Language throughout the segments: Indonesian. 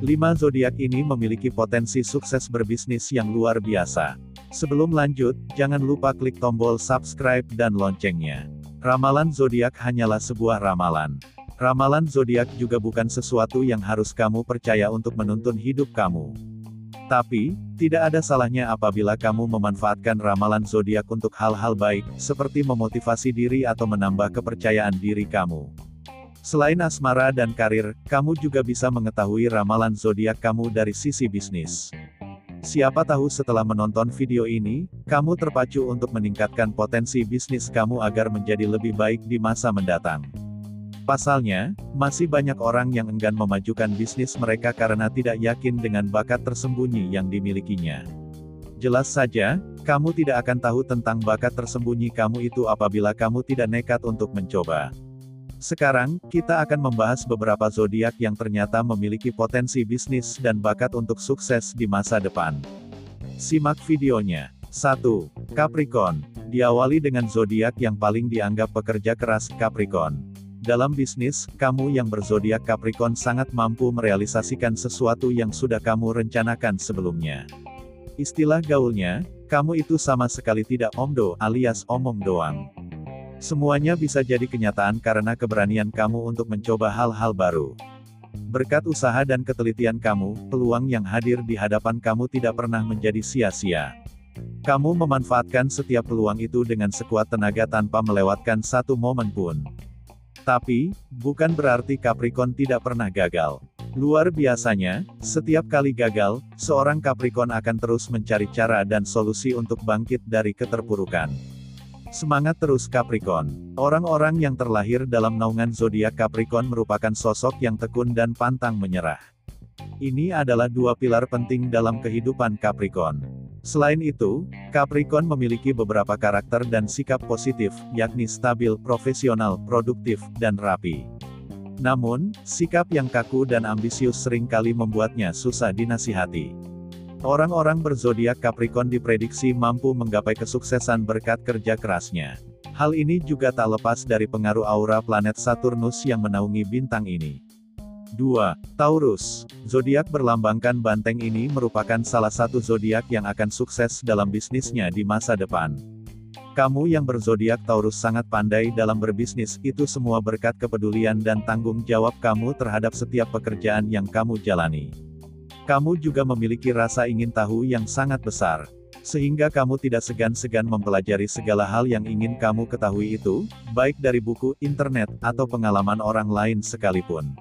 Lima zodiak ini memiliki potensi sukses berbisnis yang luar biasa. Sebelum lanjut, jangan lupa klik tombol subscribe dan loncengnya. Ramalan zodiak hanyalah sebuah ramalan. Ramalan zodiak juga bukan sesuatu yang harus kamu percaya untuk menuntun hidup kamu. Tapi, tidak ada salahnya apabila kamu memanfaatkan ramalan zodiak untuk hal-hal baik, seperti memotivasi diri atau menambah kepercayaan diri kamu. Selain asmara dan karir, kamu juga bisa mengetahui ramalan zodiak kamu dari sisi bisnis. Siapa tahu setelah menonton video ini, kamu terpacu untuk meningkatkan potensi bisnis kamu agar menjadi lebih baik di masa mendatang. Pasalnya, masih banyak orang yang enggan memajukan bisnis mereka karena tidak yakin dengan bakat tersembunyi yang dimilikinya. Jelas saja, kamu tidak akan tahu tentang bakat tersembunyi kamu itu apabila kamu tidak nekat untuk mencoba. Sekarang, kita akan membahas beberapa zodiak yang ternyata memiliki potensi bisnis dan bakat untuk sukses di masa depan. Simak videonya. 1. Capricorn. Diawali dengan zodiak yang paling dianggap pekerja keras, Capricorn. Dalam bisnis, kamu yang berzodiak Capricorn sangat mampu merealisasikan sesuatu yang sudah kamu rencanakan sebelumnya. Istilah gaulnya, kamu itu sama sekali tidak omdo alias omong doang. Semuanya bisa jadi kenyataan karena keberanian kamu untuk mencoba hal-hal baru. Berkat usaha dan ketelitian kamu, peluang yang hadir di hadapan kamu tidak pernah menjadi sia-sia. Kamu memanfaatkan setiap peluang itu dengan sekuat tenaga tanpa melewatkan satu momen pun. Tapi, bukan berarti Capricorn tidak pernah gagal. Luar biasanya, setiap kali gagal, seorang Capricorn akan terus mencari cara dan solusi untuk bangkit dari keterpurukan. Semangat terus Capricorn. Orang-orang yang terlahir dalam naungan zodiak Capricorn merupakan sosok yang tekun dan pantang menyerah. Ini adalah dua pilar penting dalam kehidupan Capricorn. Selain itu, Capricorn memiliki beberapa karakter dan sikap positif, yakni stabil, profesional, produktif, dan rapi. Namun, sikap yang kaku dan ambisius sering kali membuatnya susah dinasihati. Orang-orang berzodiak Capricorn diprediksi mampu menggapai kesuksesan berkat kerja kerasnya. Hal ini juga tak lepas dari pengaruh aura planet Saturnus yang menaungi bintang ini. 2. Taurus. Zodiak berlambangkan banteng ini merupakan salah satu zodiak yang akan sukses dalam bisnisnya di masa depan. Kamu yang berzodiak Taurus sangat pandai dalam berbisnis, itu semua berkat kepedulian dan tanggung jawab kamu terhadap setiap pekerjaan yang kamu jalani. Kamu juga memiliki rasa ingin tahu yang sangat besar. Sehingga kamu tidak segan-segan mempelajari segala hal yang ingin kamu ketahui itu, baik dari buku, internet, atau pengalaman orang lain sekalipun.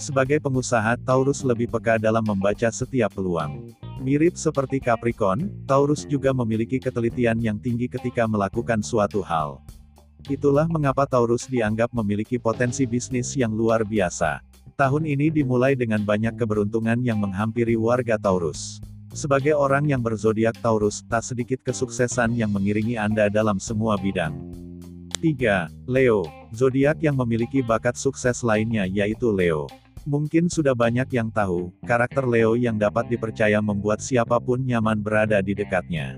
Sebagai pengusaha, Taurus lebih peka dalam membaca setiap peluang. Mirip seperti Capricorn, Taurus juga memiliki ketelitian yang tinggi ketika melakukan suatu hal. Itulah mengapa Taurus dianggap memiliki potensi bisnis yang luar biasa. Tahun ini dimulai dengan banyak keberuntungan yang menghampiri warga Taurus. Sebagai orang yang berzodiak Taurus, tak sedikit kesuksesan yang mengiringi Anda dalam semua bidang. 3. Leo. Zodiak yang memiliki bakat sukses lainnya yaitu Leo. Mungkin sudah banyak yang tahu, karakter Leo yang dapat dipercaya membuat siapa pun nyaman berada di dekatnya.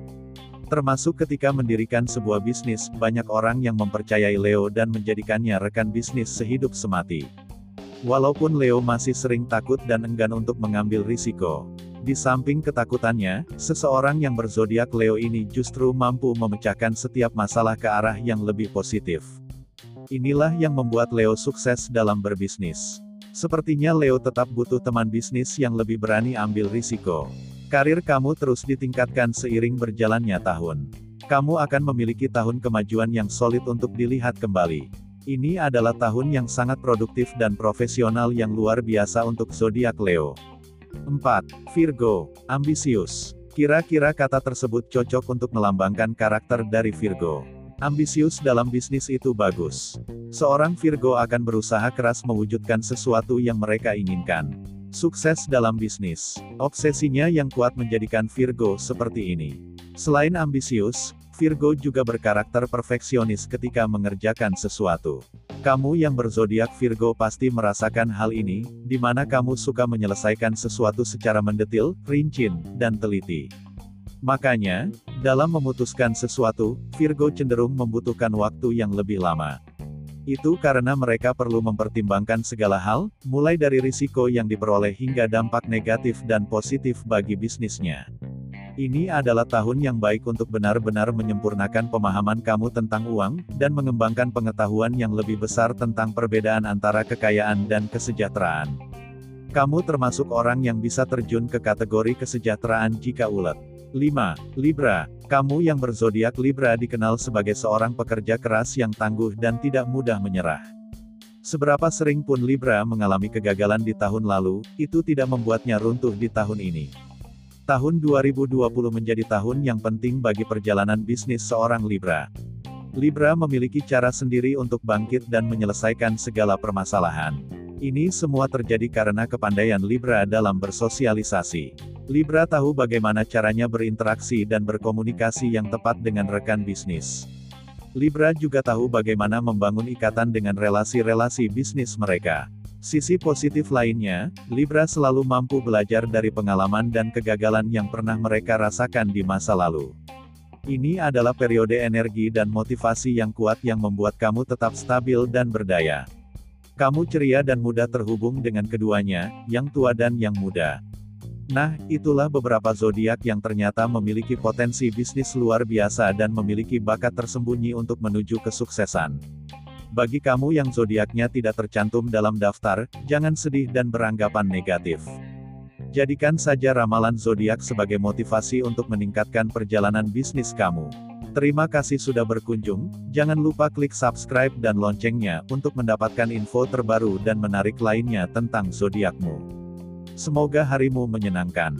Termasuk ketika mendirikan sebuah bisnis, banyak orang yang mempercayai Leo dan menjadikannya rekan bisnis sehidup semati. Walaupun Leo masih sering takut dan enggan untuk mengambil risiko. Di samping ketakutannya, seseorang yang berzodiak Leo ini justru mampu memecahkan setiap masalah ke arah yang lebih positif. Inilah yang membuat Leo sukses dalam berbisnis. Sepertinya Leo tetap butuh teman bisnis yang lebih berani ambil risiko. Karir kamu terus ditingkatkan seiring berjalannya tahun. Kamu akan memiliki tahun kemajuan yang solid untuk dilihat kembali. Ini adalah tahun yang sangat produktif dan profesional yang luar biasa untuk zodiak Leo. 4. Virgo, ambisius. Kira-kira kata tersebut cocok untuk melambangkan karakter dari Virgo. Ambisius dalam bisnis itu bagus. Seorang Virgo akan berusaha keras mewujudkan sesuatu yang mereka inginkan. Sukses dalam bisnis. Obsesinya yang kuat menjadikan Virgo seperti ini. Selain ambisius, Virgo juga berkarakter perfeksionis ketika mengerjakan sesuatu. Kamu yang berzodiak Virgo pasti merasakan hal ini, di mana kamu suka menyelesaikan sesuatu secara mendetil, rinci, dan teliti. Makanya, dalam memutuskan sesuatu, Virgo cenderung membutuhkan waktu yang lebih lama. Itu karena mereka perlu mempertimbangkan segala hal, mulai dari risiko yang diperoleh hingga dampak negatif dan positif bagi bisnisnya. Ini adalah tahun yang baik untuk benar-benar menyempurnakan pemahaman kamu tentang uang, dan mengembangkan pengetahuan yang lebih besar tentang perbedaan antara kekayaan dan kesejahteraan. Kamu termasuk orang yang bisa terjun ke kategori kesejahteraan jika ulet. 5. Libra. Kamu yang berzodiak Libra dikenal sebagai seorang pekerja keras yang tangguh dan tidak mudah menyerah. Seberapa sering pun Libra mengalami kegagalan di tahun lalu, itu tidak membuatnya runtuh di tahun ini. Tahun 2020 menjadi tahun yang penting bagi perjalanan bisnis seorang Libra. Libra memiliki cara sendiri untuk bangkit dan menyelesaikan segala permasalahan. Ini semua terjadi karena kepandaian Libra dalam bersosialisasi. Libra tahu bagaimana caranya berinteraksi dan berkomunikasi yang tepat dengan rekan bisnis. Libra juga tahu bagaimana membangun ikatan dengan relasi-relasi bisnis mereka. Sisi positif lainnya, Libra selalu mampu belajar dari pengalaman dan kegagalan yang pernah mereka rasakan di masa lalu. Ini adalah periode energi dan motivasi yang kuat yang membuat kamu tetap stabil dan berdaya. Kamu ceria dan mudah terhubung dengan keduanya, yang tua dan yang muda. Nah, itulah beberapa zodiak yang ternyata memiliki potensi bisnis luar biasa dan memiliki bakat tersembunyi untuk menuju kesuksesan. Bagi kamu yang zodiaknya tidak tercantum dalam daftar, jangan sedih dan beranggapan negatif. Jadikan saja ramalan zodiak sebagai motivasi untuk meningkatkan perjalanan bisnis kamu. Terima kasih sudah berkunjung, jangan lupa klik subscribe dan loncengnya untuk mendapatkan info terbaru dan menarik lainnya tentang zodiakmu. Semoga harimu menyenangkan.